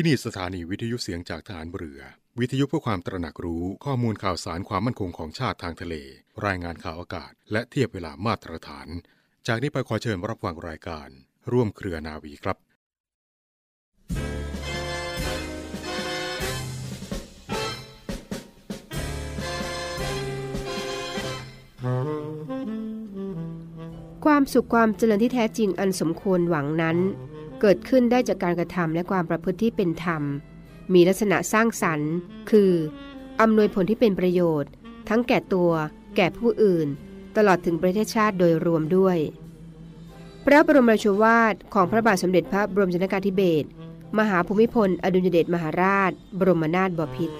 ที่นี่สถานีวิทยุเสียงจากฐานเรือ วิทยุเพื่อความตระหนักรู้ข้อมูลข่าวสารความมั่นคงของชาติทางทะเล รายงานข่าวอากาศ และเทียบเวลามาตรฐาน จากนี้ไปขอเชิญรับฟังรายการ ร่วมเครือนาวีครับความสุขความเจริญที่แท้จริงอันสมควรหวังนั้น เกิดขึ้นได้จากการกระทำและความประพฤติที่เป็นธรรม มีลักษณะสร้างสรรค์ คืออำนวยผลที่เป็นประโยชน์ ทั้งแก่ตัว แก่ผู้อื่น ตลอดถึงประเทศชาติโดยรวมด้วย พระบรมราชวาทของพระบาทสมเด็จพระบรมชนกาธิเบศรมหาภูมิพล อดุลยเดชมหาราช บรมนาถบพิตร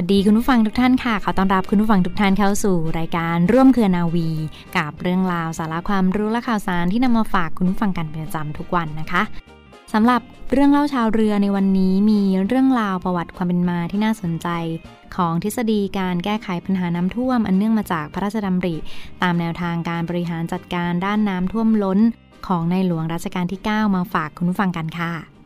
วัสดีคุณผู้ฟังทุกท่านค่ะ ขอต้อนรับคุณผู้ฟังทุกท่านเข้าสู่รายการร่วมเครือนาวี กับเรื่องราวสาระความรู้และข่าวสารที่นำมาฝากคุณผู้ฟังกันเป็นประจำทุกวันนะคะสำหรับเรื่องเล่าชาวเรือในวันนี้มีเรื่องราวประวัติความเป็นมาที่น่าสนใจ ของทฤษฎีการแก้ไขปัญหาน้ำท่วม อันเนื่องมาจากพระราชดำริ ตามแนวทางการบริหารจัดการด้านน้ำท่วมล้น ของในหลวงรัชกาลที่ 9 มาฝากคุณผู้ฟังกันค่ะ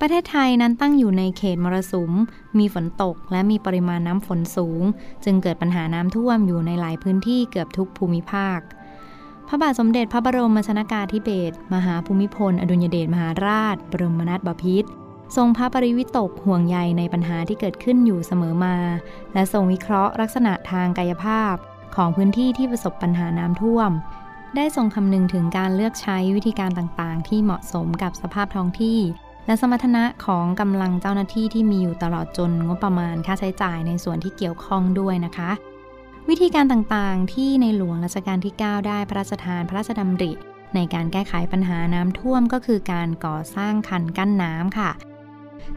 ประเทศไทยนั้นตั้งอยู่ในเขตมรสุม มีฝนตก และมีปริมาณน้ำฝนสูง จึงเกิดปัญหาน้ำท่วมอยู่ในหลายพื้นที่เกือบทุกภูมิภาค พระบาทสมเด็จพระบรมชนากาธิเบศรมหาภูมิพล อดุลยเดชมหาราช บรมนาถบพิตรทรงพระปริวิตกห่วงใยในปัญหาที่เกิดขึ้นอยู่เสมอมา และทรงวิเคราะห์ลักษณะทางกายภาพ ของพื้นที่ที่ประสบปัญหาน้ำท่วม ได้ทรงคำนึงถึงการเลือกใช้วิธีการต่างๆ ที่เหมาะสมกับสภาพท้องที่ และสมรรถนะของกำลังเจ้าหน้าที่ที่มีอยู่ตลอดจนงบประมาณค่าใช้จ่ายในส่วนที่เกี่ยวข้องด้วยนะคะ วิธีการต่างๆ ที่ในหลวงรัชกาลที่ 9 ได้พระราชทานพระราชดำริ ในการแก้ไขปัญหาน้ำท่วมก็คือการก่อสร้างคันกั้นน้ำค่ะ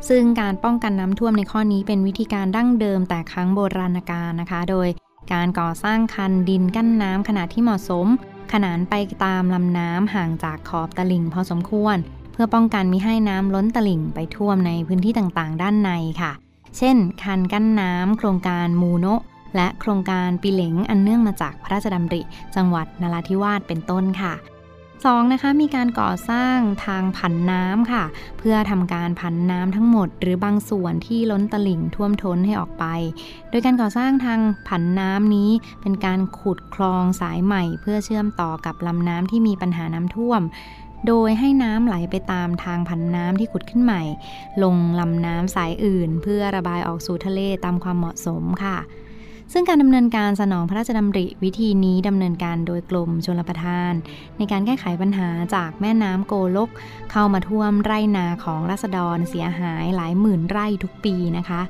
ซึ่งการป้องกันน้ำท่วมในข้อนี้เป็นวิธีการดั้งเดิมแต่ครั้งโบราณกาลนะคะ โดยการก่อสร้างคันดินกั้นน้ำขนาดที่เหมาะสม ขนานไปตามลำน้ำห่างจากขอบตลิ่งพอสมควร พื่อป้องกันมิให้น้ำล้นตลิ่งไปท่วมในพื้นที่ต่างๆ ด้านในค่ะ เช่น คันกั้นน้ำโครงการมูโนะและโครงการปีเหลงอันเนื่องมาจากพระราชดำริ จังหวัดนราธิวาสเป็นต้นค่ะ 2. นะคะมีการก่อสร้างทางผันน้ำค่ะ เพื่อทำการผันน้ำทั้งหมด หรือบางส่วนที่ล้นตลิ่งท่วมท้นให้ออกไป โดยการก่อสร้างทางผันน้ำนี้ เป็นการขุดคลองสายใหม่ เพื่อเชื่อมต่อกับลำน้ำที่มีปัญหาน้ำท่วม โดยให้น้ำไหลไปตามทางผันน้ำที่ขุดขึ้นใหม่ ลงลำน้ำสายอื่น เพื่อระบายออกสู่ทะเลตามความเหมาะสมค่ะ ซึ่งการดำเนินการสนองพระราชดำริวิธีนี้ดำเนินการโดยกรมชลประทาน ในการแก้ไขปัญหาจากแม่น้ำโกลก เข้ามาท่วมไร่นาของราษฎรเสียหายหลายหมื่นไร่ทุกปีนะคะ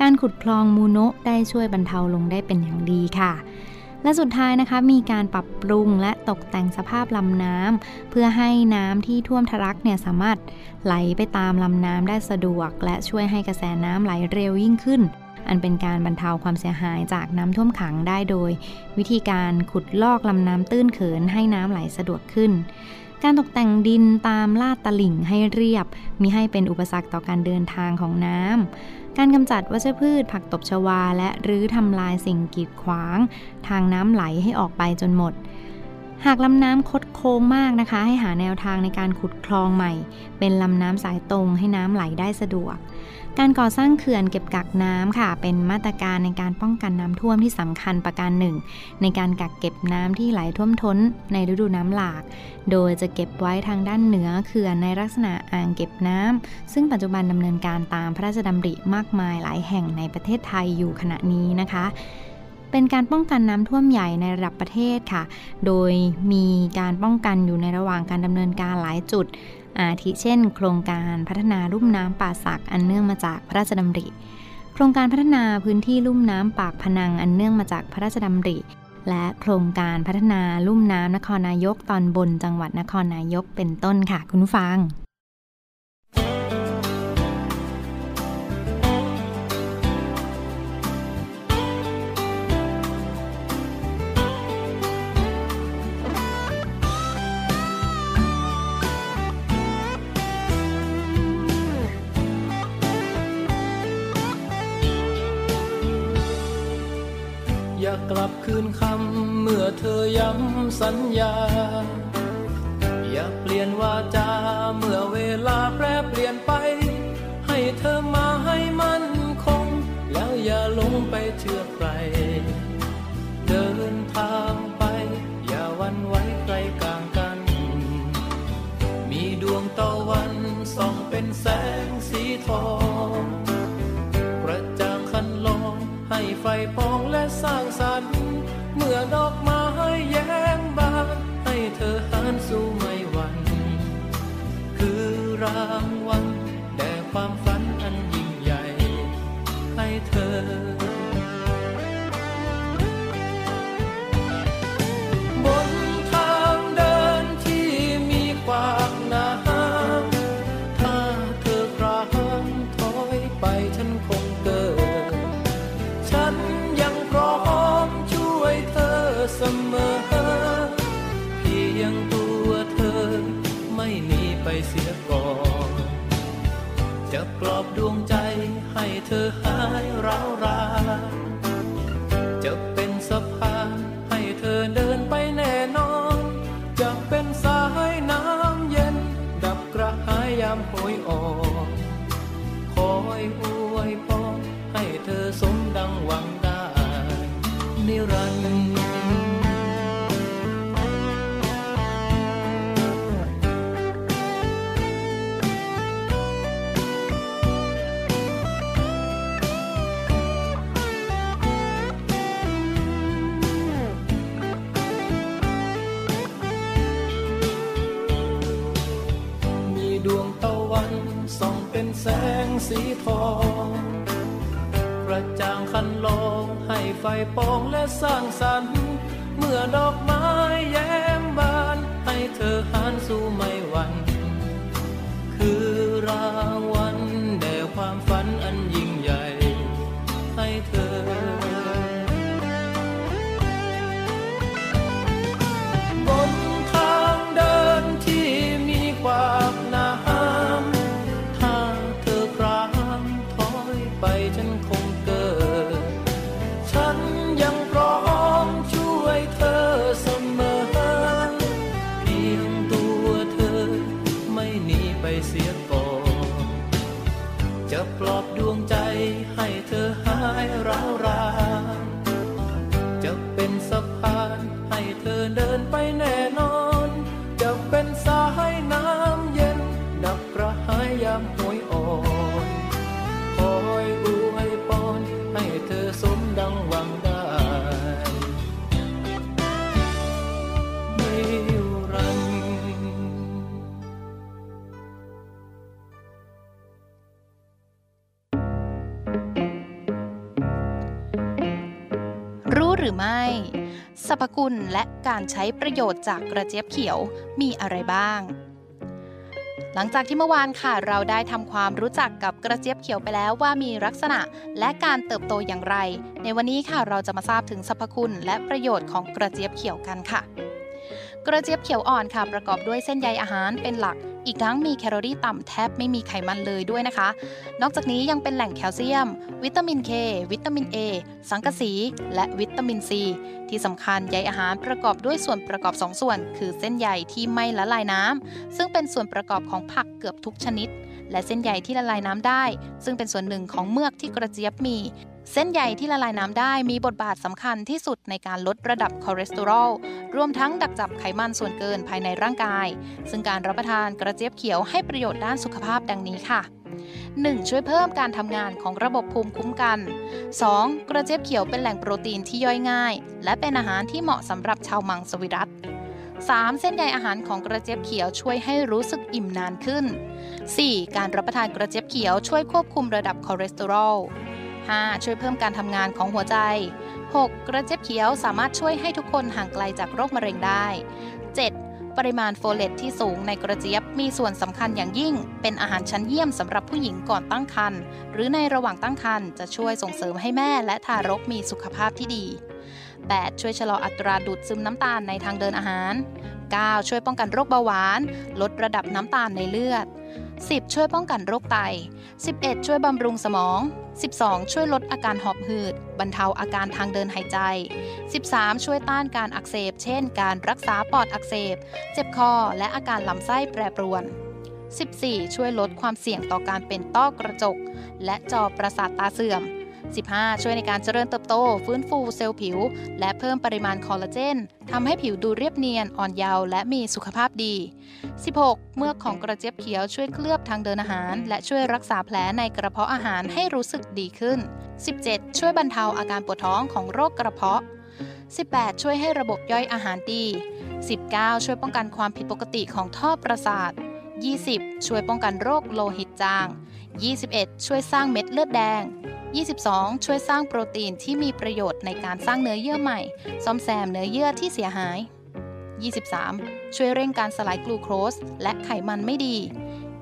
การขุดคลองมูโนะได้ช่วยบรรเทาลงได้เป็นอย่างดีค่ะ และสุดท้ายนะคะมีการปรับปรุงและตกแต่งสภาพลำน้ำเพื่อให้น้ำที่ท่วมทะลักเนี่ยสามารถไหลไปตามลำน้ำได้สะดวก และช่วยให้กระแสน้ำไหลเร็วยิ่งขึ้น อันเป็นการบรรเทาความเสียหายจากน้ำท่วมขังได้โดย วิธีการขุดลอกลำน้ำตื้นเขินให้น้ำไหลสะดวกขึ้นการตกแต่งดินตามลาดตลิ่งให้เรียบมิให้เป็นอุปสรรคต่อการเดินทางของน้ำ การกำจัดวัชพืช ผักตบชวา และรื้อทำลายสิ่งกีดขวาง ทางน้ำไหลให้ออกไปจนหมด หากลำน้ำคดโค้งมากนะคะ ให้หาแนวทางในการขุดคลองใหม่ เป็นลำน้ำสายตรงให้น้ำไหลได้สะดวก การก่อสร้างเขื่อนเก็บกักน้ำค่ะ เป็นมาตรการในการป้องกันน้ำท่วมที่สำคัญประการหนึ่ง ในการกักเก็บน้ำที่ไหลท่วมท้นในฤดูน้ำหลาก โดยจะเก็บไว้ทางด้านเหนือเขื่อนในลักษณะอ่างเก็บน้ำซึ่งปัจจุบันดำเนินการตามพระราชดำริมากมายหลายแห่งในประเทศไทยอยู่ขณะนี้นะคะเป็นการป้องกันน้ำท่วมใหญ่ในระดับประเทศค่ะ โดยมีการป้องกันอยู่ในระหว่างการดำเนินการหลายจุด อาทิเช่น โครงการพัฒนาลุ่มน้ำป่าสักอันเนื่องมาจากพระราชดำริ โครงการพัฒนาพื้นที่ลุ่มน้ำปากพนังอันเนื่องมาจากพระราชดำริ และโครงการพัฒนาลุ่มน้ำนครนายกตอนบนจังหวัดนครนายกเป็นต้นค่ะคุณผู้ฟัง คืนคำเมื่อเธอย้ำสัญญา อย่าเปลี่ยนวาจาเมื่อเวลาแปรเปลี่ยนไป ให้เธอมาให้มันคง แล้วอย่าลงไปเชื่อใคร เดินทางไป อย่าวันไว้ใครกลางกัน มีดวงตะวันส่องเป็นแสงสีทองกระจ่างคันลองให้ไฟปองและสร้างสรรค์ ดอกไม้แย้มบานให้เธอหันสู่ สีทองกระจ่างคันลองให้ไฟปองและสร้างสรรค์ เมื่อดอกไม้แย้มบานให้เธอหันสู่ รือไม่ สรรพคุณและการใช้ประโยชน์จากกระเจี๊ยบเขียวมีอะไรบ้าง หลังจากที่เมื่อวานค่ะ เราได้ทำความรู้จักกับกระเจี๊ยบเขียวไปแล้วว่ามีลักษณะและการเติบโตอย่างไร ในวันนี้ค่ะเราจะมาทราบถึงสรรพคุณและประโยชน์ของกระเจี๊ยบเขียวกันค่ะ กระเจี๊ยบเขียวอ่อนค่ะ ประกอบด้วยเส้นใยอาหารเป็นหลัก อีกทั้งมีแคลอรี่ต่ำแทบไม่มีไขมันเลยด้วยนะคะ นอกจากนี้ยังเป็นแหล่งแคลเซียม วิตามิน K วิตามิน A สังกะสี และวิตามิน C ที่สำคัญใยอาหารประกอบด้วยส่วนประกอบ 2 ส่วน คือเส้นใยที่ไม่ละลายน้ำซึ่งเป็นส่วนประกอบของผักเกือบทุกชนิด และเส้นใยที่ละลายน้ำได้ ซึ่งเป็นส่วนหนึ่งของเมือกที่กระเจี๊ยบมี เส้นใยที่ละลายน้ำได้มีบทบาทสำคัญที่สุดในการลดระดับคอเลสเตอรอล รวมทั้งดักจับไขมันส่วนเกินภายในร่างกาย ซึ่งการรับประทานกระเจี๊ยบเขียวให้ประโยชน์ด้านสุขภาพดังนี้ค่ะ 1. ช่วยเพิ่มการทำงานของระบบภูมิคุ้มกัน 2. กระเจี๊ยบเขียวเป็นแหล่งโปรตีนที่ย่อยง่าย และเป็นอาหารที่เหมาะสำหรับชาวมังสวิรัต 3. เส้นใยอาหารของกระเจี๊ยบเขียวช่วยให้รู้สึกอิ่มนานขึ้น 4. การรับประทานกระเจี๊ยบเขียวช่วยควบคุมระดับคอเลสเตอรอล 5. ช่วยเพิ่มการทำงานของหัวใจ 6. กระเจี๊ยบเขียวสามารถช่วยให้ทุกคนห่างไกลจากโรคมะเร็งได้ 7. ปริมาณโฟเลตที่สูงในกระเจี๊ยบมีส่วนสำคัญอย่างยิ่ง เป็นอาหารชั้นเยี่ยมสำหรับผู้หญิงก่อนตั้งครรภ์หรือในระหว่างตั้งครรภ์จะช่วยส่งเสริมให้แม่และทารกมีสุขภาพที่ดี 8. ช่วยชะลออัตราดูดซึมน้ำตาลในทางเดินอาหาร 9. ช่วยป้องกันโรคเบาหวาน ลดระดับน้ำตาลในเลือด 10 ช่วยป้องกันโรคไต 11 ช่วยบำรุงสมอง 12 ช่วยลดอาการหอบหืด บรรเทาอาการทางเดินหายใจ 13 ช่วยต้านการอักเสบ เช่น การรักษาปอดอักเสบ เจ็บคอ และอาการลำไส้แปรปรวน 14 ช่วยลดความเสี่ยงต่อการเป็นต้อกระจก และจอประสาทตาเสื่อม 15 ช่วยในการเจริญเติบโต ฟื้นฟูเซลล์ผิว และเพิ่มปริมาณคอลลาเจนทำให้ผิวดูเรียบเนียน อ่อนเยาว์และมีสุขภาพดี 16 เมือกของกระเจี๊ยบเขียวช่วยเคลือบทางเดินอาหาร และช่วยรักษาแผลในกระเพาะอาหารให้รู้สึกดีขึ้น 17 ช่วยบรรเทาอาการปวดท้องของโรคกระเพาะ 18 ช่วยให้ระบบย่อยอาหารดี 19 ช่วยป้องกันความผิดปกติของท่อประสาท 20 ช่วยป้องกันโรคโลหิตจาง 21 ช่วยสร้างเม็ดเลือดแดง 22 ช่วยสร้างโปรตีนที่มีประโยชน์ในการสร้างเนื้อเยื่อใหม่ ซ่อมแซมเนื้อเยื่อที่เสียหาย 23 ช่วยเร่งการสลายกลูโคสและไขมันไม่ดี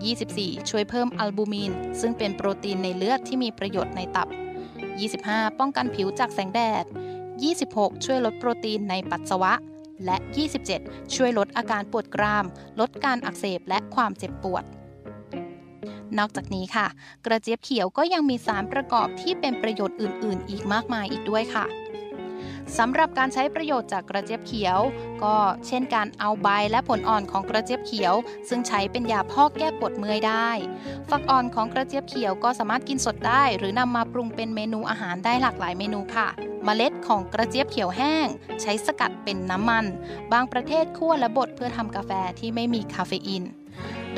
24 ช่วยเพิ่มอัลบูมิน ซึ่งเป็นโปรตีนในเลือดที่มีประโยชน์ในตับ 25 ป้องกันผิวจากแสงแดด 26 ช่วยลดโปรตีนในปัสสาวะ และ 27 ช่วยลดอาการปวดกราม ลดการอักเสบและความเจ็บปวด นอกจากนี้ค่ะ กระเจี๊ยบเขียวก็ยังมีสารประกอบที่เป็นประโยชน์อื่น ๆ อีกมากมายอีกด้วยค่ะสำหรับการใช้ประโยชน์จากกระเจี๊ยบเขียว ก็เช่นการเอาใบและผลอ่อนของกระเจี๊ยบเขียว ซึ่งใช้เป็นยาพอกแก้ปวดเมื่อยได้ ฝักอ่อนของกระเจี๊ยบเขียวก็สามารถกินสดได้ หรือนำมาปรุงเป็นเมนูอาหารได้หลากหลายเมนูค่ะเมล็ดของกระเจี๊ยบเขียวแห้ง ใช้สกัดเป็นน้ำมัน บางประเทศคั่วและบดเพื่อทำกาแฟที่ไม่มีคาเฟอีน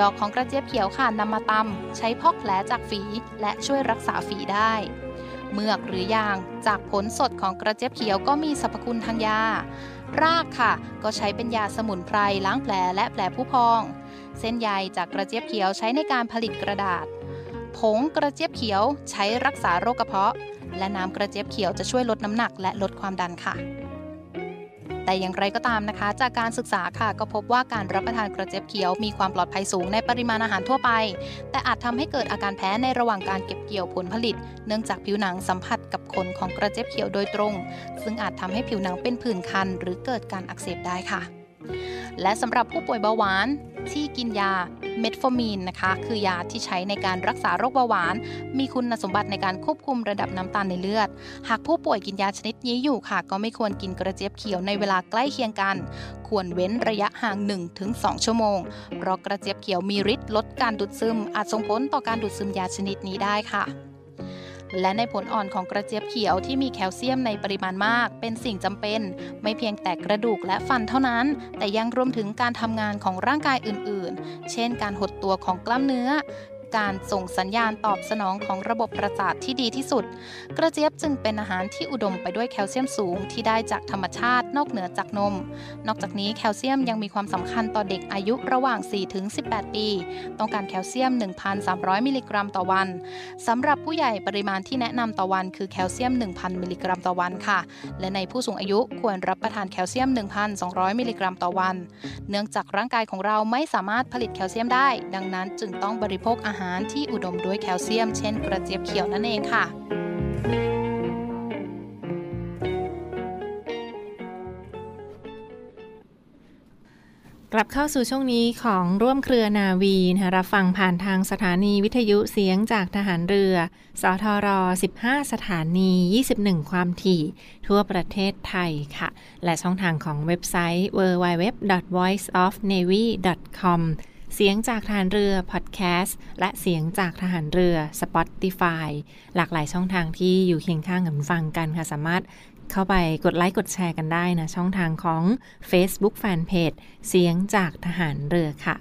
ดอกของกระเจี๊ยบเขียวค่ะนำมาตำใช้พอกแผลจากฝีและช่วยรักษาฝีได้ เมือกหรือยางจากผลสดของกระเจี๊ยบเขียวก็มีสรรพคุณทางยา รากค่ะ ก็ใช้เป็นยาสมุนไพรล้างแผลและแผลผู้พอง เส้นใยจากกระเจี๊ยบเขียวใช้ในการผลิตกระดาษ ผงกระเจี๊ยบเขียวใช้รักษาโรคกระเพาะ และน้ำกระเจี๊ยบเขียวจะช่วยลดน้ำหนักและลดความดันค่ะ แต่อย่างไรก็ตามนะคะ จากการศึกษาค่ะก็พบว่าการรับประทานกระเจี๊ยบเขียวมีความปลอดภัยสูงในปริมาณอาหารทั่วไป แต่อาจทำให้เกิดอาการแพ้ในระหว่างการเก็บเกี่ยวผลผลิต เนื่องจากผิวหนังสัมผัสกับขนของกระเจี๊ยบเขียวโดยตรง ซึ่งอาจทำให้ผิวหนังเป็นผื่นคัน หรือเกิดการอักเสบได้ค่ะ และสำหรับผู้ป่วยเบาหวานที่กินยาเมทฟอร์มีนนะคะ คือยาที่ใช้ในการรักษาโรคเบาหวาน มีคุณสมบัติในการควบคุมระดับน้ำตาลในเลือด หากผู้ป่วยกินยาชนิดนี้อยู่ค่ะ ก็ไม่ควรกินกระเจี๊ยบเขียวในเวลาใกล้เคียงกัน ควรเว้นระยะห่าง 1-2 ชั่วโมง เพราะกระเจี๊ยบเขียวมีฤทธิ์ลดการดูดซึม อาจส่งผลต่อการดูดซึมยาชนิดนี้ได้ค่ะ และในผลอ่อนของกระเจี๊ยบเขียวที่มีแคลเซียมในปริมาณมาก เป็นสิ่งจำเป็น ไม่เพียงแต่กระดูกและฟันเท่านั้น แต่ยังรวมถึงการทำงานของร่างกายอื่นๆ เช่น การหดตัวของกล้ามเนื้อ การส่งสัญญาณตอบสนองของระบบประสาทที่ดีที่สุด กระเจี๊ยบจึงเป็นอาหารที่อุดมไปด้วยแคลเซียมสูงที่ได้จากธรรมชาตินอกเหนือจากนม นอกจากนี้แคลเซียมยังมีความสำคัญต่อเด็กอายุระหว่าง 4-18 ปี ต้องการแคลเซียม 1,300 มิลลิกรัมต่อวันสำหรับผู้ใหญ่ปริมาณที่แนะนำต่อวันคือแคลเซียม 1,000 มิลลิกรัมต่อวันค่ะ และในผู้สูงอายุควรรับประทานแคลเซียม 1,200 มิลลิกรัมต่อวัน เนื่องจากร่างกายของเราไม่สามารถผลิตแคลเซียมได้ ดังนั้นจึงต้องบริโภคอาหารที่อุดมด้วยแคลเซียมเช่นกระเจี๊ยบเขียวนั่นเองค่ะกลับเข้าสู่ช่วงนี้ของร่วมเครือนาวีนะคะรับฟังผ่านทางสถานีวิทยุเสียงจากทหารเรือ สทร 15 สถานี 21 ความถี่ ทั่วประเทศไทยค่ะ และช่องทางของเว็บไซต์ www.voiceofnavy.com เสียงจากทหารเรือพอดแคสต์และเสียงจากทหารเรือ Spotify หลากหลายช่องทางที่อยู่เคียงข้างกับฟังกันค่ะ สามารถเข้าไปกดไลค์กดแชร์กันได้นะ ช่องทางของ Facebook Fanpage เสียงจากทหารเรือค่ะ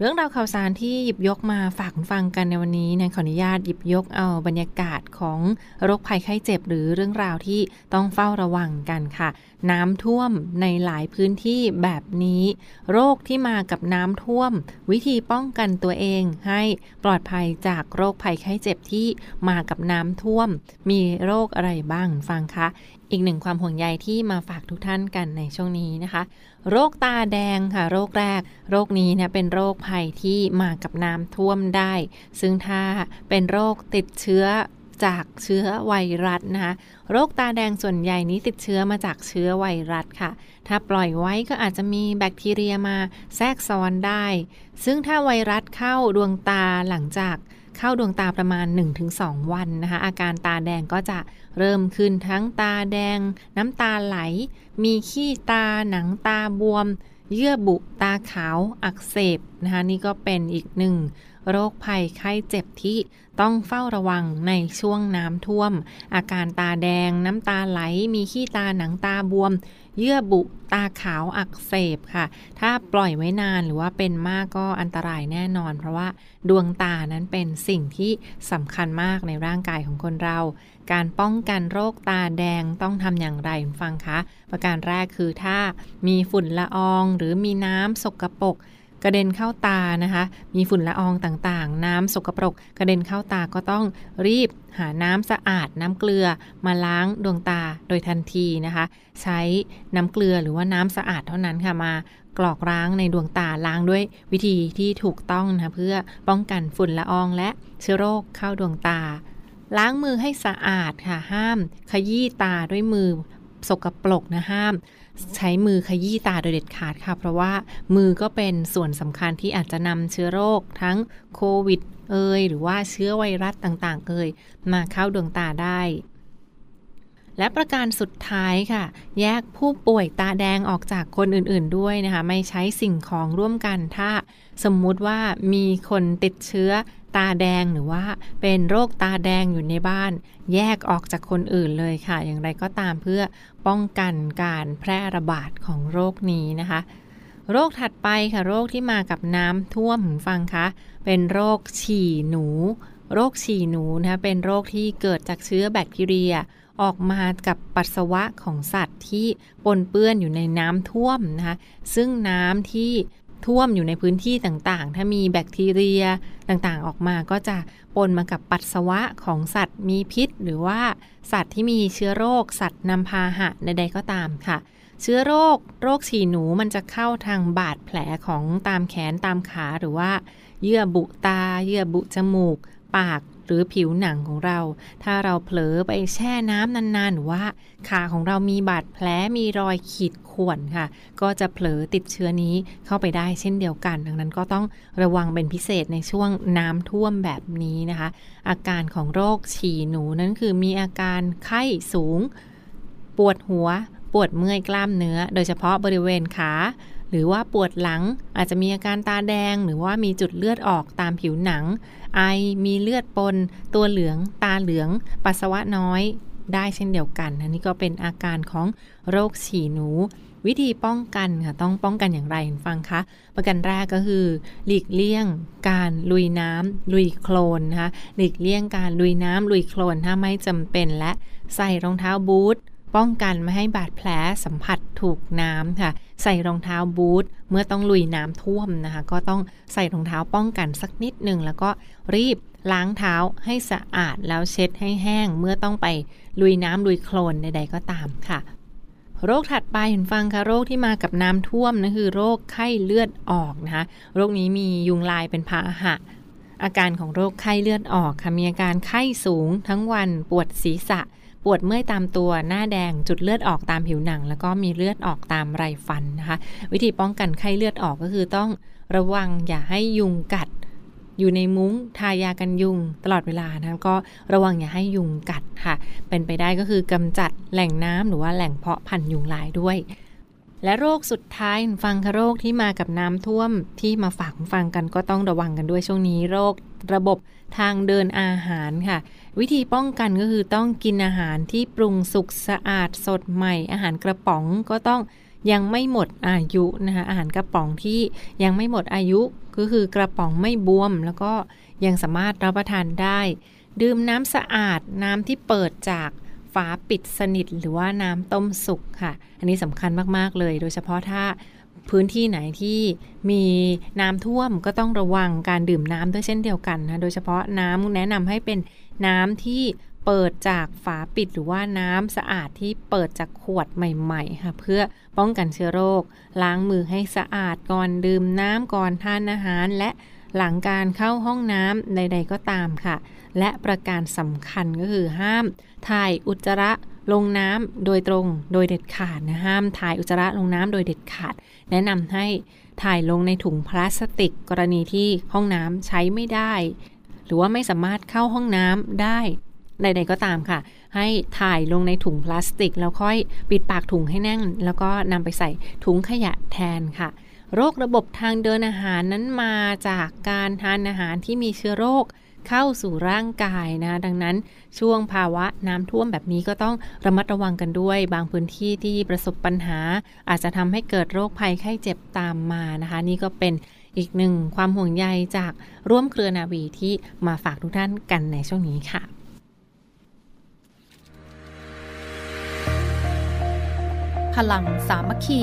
เรื่องราวข่าวสารที่หยิบยกมาฝากคุณฟังกันในวันนี้นะขออนุญาตหยิบยกเอาบรรยากาศของโรคภัยไข้เจ็บ หรือเรื่องราวที่ต้องเฝ้าระวังกันค่ะ น้ำท่วมในหลายพื้นที่แบบนี้ โรคที่มากับน้ำท่วม วิธีป้องกันตัวเองให้ปลอดภัยจากโรคภัยไข้เจ็บที่มากับน้ำท่วม มีโรคอะไรบ้างฟังคะอีกหนึ่งความห่วงใยที่มาฝากทุกท่านกันในช่วงนี้นะคะ โรคตาแดงค่ะ โรคแรก โรคนี้นะเป็นโรคภัยที่มากับน้ำท่วมได้ ซึ่งถ้าเป็นโรคติดเชื้อจากเชื้อไวรัสนะคะ โรคตาแดงส่วนใหญ่นี้ติดเชื้อมาจากเชื้อไวรัสค่ะ ถ้าปล่อยไว้ก็อาจจะมีแบคทีเรียมาแทรกซ้อนได้ ซึ่งถ้าไวรัสเข้าดวงตาหลังจาก เข้าดวงตาประมาณ 1-2 วันนะคะ อาการตาแดงก็จะเริ่มขึ้นทั้งตาแดง น้ำตาไหล มีขี้ตาหนังตาบวม เยื่อบุตาขาวอักเสบนะคะนี่ก็เป็นอีกหนึ่ง โรคภัยไข้เจ็บที่ต้องเฝ้าระวังในช่วงน้ำท่วม อาการตาแดง น้ำตาไหล มีขี้ตาหนังตาบวม เยื่อบุตาขาวอักเสบค่ะ ถ้าปล่อยไว้นานหรือว่าเป็นมากก็อันตรายแน่นอน เพราะว่าดวงตานั้นเป็นสิ่งที่สำคัญมากในร่างกายของคนเรา การป้องกันโรคตาแดงต้องทำอย่างไรฟังคะ ประการแรกคือถ้ามีฝุ่นละออง หรือมีน้ำสกรปรก กระเด็นเข้าตานะคะ มีฝุ่นละอองต่างๆ น้ำสกปรก กระเด็นเข้าตาก็ต้องรีบหาน้ำสะอาด น้ำเกลือมาล้างดวงตาโดยทันทีนะคะ ใช้น้ำเกลือหรือว่าน้ำสะอาดเท่านั้นค่ะมากรอกล้างในดวงตาล้างด้วยวิธีที่ถูกต้องนะคะเพื่อป้องกันฝุ่นละอองและเชื้อโรคเข้าดวงตา ล้างมือให้สะอาดค่ะห้าม ขยี้ตาด้วยมือ สกปรกนะห้าม ใช้มือขยี้ตาโดยเด็ดขาดค่ะ เพราะว่ามือก็เป็นส่วนสำคัญที่อาจจะนำเชื้อโรคทั้งโควิดเอยหรือว่าเชื้อไวรัสต่างๆเอยมาเข้าดวงตาได้ และประการสุดท้ายค่ะ แยกผู้ป่วยตาแดงออกจากคนอื่นๆด้วยนะคะ ไม่ใช้สิ่งของร่วมกันถ้าสมมุติว่ามีคนติดเชื้อตาแดงหรือว่าเป็นโรคตาแดงอยู่ในบ้าน แยกออกจากคนอื่นเลยค่ะ อย่างไรก็ตามเพื่อป้องกันการแพร่ระบาดของโรคนี้นะคะ โรคถัดไปค่ะโรคที่มากับน้ำท่วมฟังคะเป็นโรคฉี่หนู โรคฉี่หนูนะคะเป็นโรคที่เกิดจากเชื้อแบคทีเรีย ออกมากับปัสสาวะของสัตว์ที่ปนเปื้อนอยู่ในน้ำท่วมนะคะซึ่งน้ำที่ท่วมอยู่ในพื้นที่ต่างๆ ถ้ามีแบคทีเรียต่างๆ ออกมาก็จะปนมากับปัสสาวะของสัตว์มีพิษ หรือว่าสัตว์ที่มีเชื้อโรค สัตว์นำพาหะใดๆก็ตามค่ะ เชื้อโรค โรคฉี่หนูมันจะเข้าทางบาดแผลของตามแขนตามขาหรือว่า เยื่อบุตา เยื่อบุจมูก ปาก หรือผิวหนังของเรา ถ้าเราเผลอไปแช่น้ำนานๆหรือว่าขาของเรามีบาดแผลมีรอยขีดข่วนค่ะ ก็จะเผลอติดเชื้อนี้เข้าไปได้เช่นเดียวกัน ดังนั้นก็ต้องระวังเป็นพิเศษในช่วงน้ำท่วมแบบนี้นะคะ อาการของโรคฉี่หนูนั้นคือมีอาการไข้สูง ปวดหัว ปวดเมื่อยกล้ามเนื้อ โดยเฉพาะบริเวณขา หรือว่าปวดหลังอาจจะมีอาการตาแดง หรือว่ามีจุดเลือดออกตามผิวหนัง ไอมีเลือดปน ตัวเหลือง ตาเหลือง ปัสสาวะน้อยได้เช่นเดียวกันอันนี้ก็เป็นอาการของโรคฉี่หนู วิธีป้องกันค่ะต้องป้องกันอย่างไรฟังคะประกันแรกก็คือ หลีกเลี่ยง การลุยน้ำลุยโคลนนะคะหลีกเลี่ยงการลุยน้ำลุยโคลนถ้าไม่จำเป็นและใส่รองเท้าบูท ป้องกันไม่ให้บาดแผลสัมผัสถูกน้ำค่ะ ใส่รองเท้าบูทเมื่อต้องลุยน้ำท่วมนะคะ ก็ต้องใส่รองเท้าป้องกันสักนิดหนึ่งแล้วก็รีบล้างเท้าให้สะอาดแล้วเช็ดให้แห้ง เมื่อต้องไปลุยน้ำลุยโคลนใดๆก็ตามค่ะ โรคถัดไปเห็นฟังค่ะโรคที่มากับน้ำท่วมนั่นคือโรคไข้เลือดออกนะคะโรคนี้มียุงลายเป็นพาหะอาการของโรคไข้เลือดออกค่ะมีอาการไข้สูงทั้งวันปวดศีรษะ ปวดเมื่อยตามตัวหน้าแดงจุดเลือดออกตามผิวหนัง แล้วก็มีเลือดออกตามไรฟันนะคะ วิธีป้องกันไข้เลือดออกก็คือต้องระวังอย่าให้ยุงกัด อยู่ในมุ้งทายากันยุงตลอดเวลานะก็ระวังอย่าให้ยุงกัดค่ะ เป็นไปได้ก็คือกำจัดแหล่งน้ำหรือว่าแหล่งเพาะพันยุงลายด้วยและโรคสุดท้ายฟังค่ะโรคที่มากับน้ำท่วมที่มาฝากฟังกันก็ต้องระวังกันด้วยช่วงนี้โรคระบบทางเดินอาหารค่ะ วิธีป้องกันก็คือต้องกินอาหารที่ปรุงสุกสะอาดสดใหม่ อาหารกระป๋องก็ต้องยังไม่หมดอายุนะคะอาหารกระป๋องที่ยังไม่หมดอายุก็คือกระป๋องไม่บวม แล้วก็ยังสามารถรับประทานได้ ดื่มน้ำสะอาดน้ำที่เปิดจากฝาปิดสนิทหรือว่าน้ำต้มสุกค่ะ อันนี้สำคัญมากๆเลย โดยเฉพาะถ้าพื้นที่ไหนที่มีน้ำท่วมก็ต้องระวังการดื่มน้ำด้วยเช่นเดียวกันนะ โดยเฉพาะน้ำแนะนำให้เป็น น้ำที่เปิดจากฝาปิดหรือว่าน้ำสะอาดที่เปิดจากขวดใหม่ๆค่ะเพื่อป้องกันเชื้อโรค ล้างมือให้สะอาดก่อนดื่มน้ำก่อนทานอาหาร และหลังการเข้าห้องน้ำใด ๆ ก็ตามค่ะ และประการสำคัญก็คือห้ามถ่ายอุจจาระลงน้ำโดยตรงโดยเด็ดขาดนะห้ามถ่ายอุจจาระลงน้ำโดยเด็ดขาด แนะนำให้ถ่ายลงในถุงพลาสติก กรณีที่ห้องน้ำใช้ไม่ได้ หรือว่าไม่สามารถเข้าห้องน้ำได้ใดๆก็ตามค่ะ ให้ถ่ายลงในถุงพลาสติก แล้วค่อยปิดปากถุงให้แน่น แล้วก็นำไปใส่ถุงขยะแทนค่ะ โรคระบบทางเดินอาหารนั้นมาจากการทานอาหารที่มีเชื้อโรคเข้าสู่ร่างกายนะ ดังนั้นช่วงภาวะน้ำท่วมแบบนี้ก็ต้องระมัดระวังกันด้วย บางพื้นที่ที่ประสบปัญหา อาจจะทำให้เกิดโรคภัยไข้เจ็บตามมานะคะ นี่ก็เป็น อีกหนึ่งความห่วงใยจากร่วมเครือนาวีที่มาฝากทุกท่านกันในช่วงนี้ค่ะพลังสามัคคี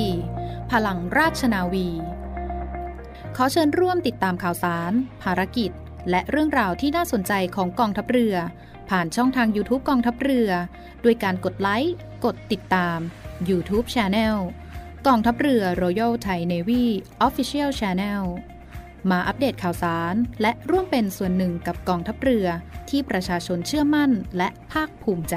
พลังราชนาวี ขอเชิญร่วมติดตามข่าวสาร ภารกิจ และเรื่องราวที่น่าสนใจของกองทัพเรือ ผ่านช่องทาง YouTube กองทัพเรือ ด้วยการกดไลค์ กดติดตาม YouTube Channel กองทัพเรือ Royal Thai Navy Official Channel มาอัปเดตข่าวสาร และร่วมเป็นส่วนหนึ่งกับกองทัพเรือที่ประชาชนเชื่อมั่นและภาคภูมิใจ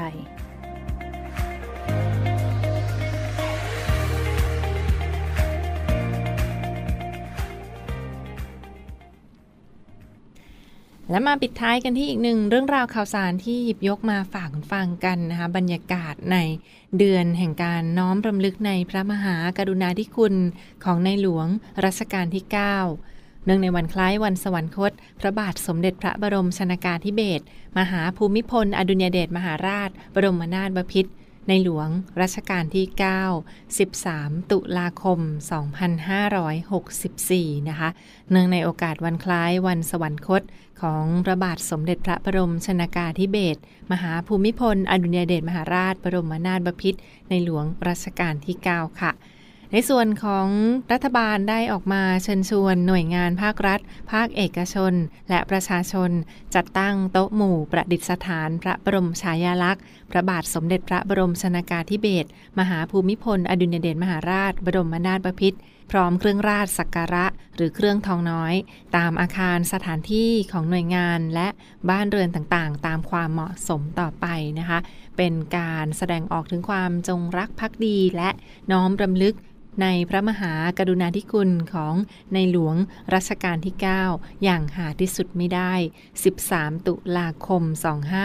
และมาปิดท้ายกันที่อีกหนึ่งเรื่องราวข่าวสารที่หยิบยกมาฝากคุณฟังกันนะคะบรรยากาศในเดือนแห่งการน้อมรำลึกในพระมหากรุณาธิคุณของในหลวงรัชกาลที่ 9 เนื่องในวันคล้ายวันสวรรคต พระบาทสมเด็จพระบรมชนากาธิเบศรมหาภูมิพล อดุลยเดชมหาราช บรมนาถบพิตร ในหลวงรัชกาลที่ 9 13 ตุลาคม 2564 นะคะ เนื่องในโอกาสวันคล้ายวันสวรรคตของพระบาทสมเด็จพระบรมชนากาธิเบศรมหาภูมิพล อดุลยเดชมหาราช บรมนาถบพิตรในหลวงรัชกาลที่ 9 ค่ะ ในส่วนของรัฐบาลได้ออกมาเชิญชวนหน่วยงานภาครัฐ ภาคเอกชน และประชาชน จัดตั้งโต๊ะหมู่ประดิษฐานพระบรมฉายาลักษณ์ พระบาทสมเด็จพระบรมชนากาธิเบศรมหาภูมิพล อดุลยเดชมหาราช บรมนาถบพิตรพร้อมเครื่องราชสักการะ หรือเครื่องทองน้อย ตามอาคารสถานที่ของหน่วยงานและบ้านเรือนต่างๆ ตามความเหมาะสมต่อไปนะคะ เป็นการแสดงออกถึงความจงรักภักดีและน้อมรำลึก ในพระมหากรุณาธิคุณของในหลวงรัชกาลที่ 9 อย่างหาที่สุดไม่ได้ 13 ตุลาคม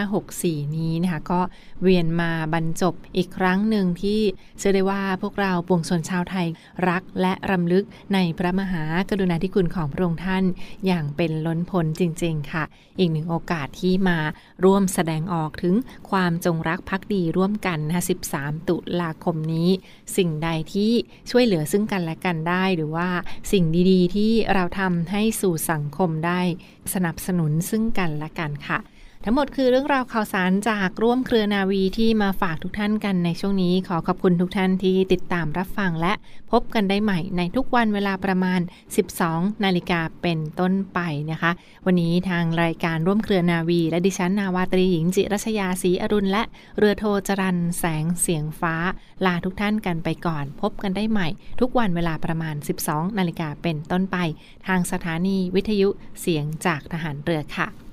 2564 นี้นะคะ ก็เวียนมาบรรจบอีกครั้งหนึ่งที่เชื่อได้ว่าพวกเราปวงชนชาวไทยรักและรำลึกในพระมหากรุณาธิคุณของพระองค์ท่าน อย่างเป็นล้นพ้นจริง ๆ ค่ะ อีกหนึ่งโอกาสที่มาร่วมแสดงออกถึงความจงรักภักดีร่วมกันนะคะ13 ตุลาคมนี้ สิ่งใดที่ช่วยเหลือซึ่งกันและกันได้ หรือว่าสิ่งดีๆ ที่เราทำให้สู่สังคมได้ สนับสนุนซึ่งกันและกันค่ะ ทั้งหมดคือเรื่องราวข่าวสารจากร่วมเครือนาวีที่มาฝากทุกท่านกันในช่วงนี้ ขอขอบคุณทุกท่านที่ติดตามรับฟังและพบกันได้ใหม่ในทุกวันเวลาประมาณ 12 นาฬิกาเป็นต้นไปนะคะ วันนี้ทางรายการร่วมเครือนาวี และดิฉันนาวาตรีหญิงจิรัชยาศรีอรุณและเรือโทจรันแสงเสียงฟ้า ลาทุกท่านกันไปก่อน พบกันได้ใหม่ ทุกวันเวลาประมาณ 12 นาฬิกาเป็นต้นไป ทางสถานีวิทยุเสียงจากทหารเรือค่ะ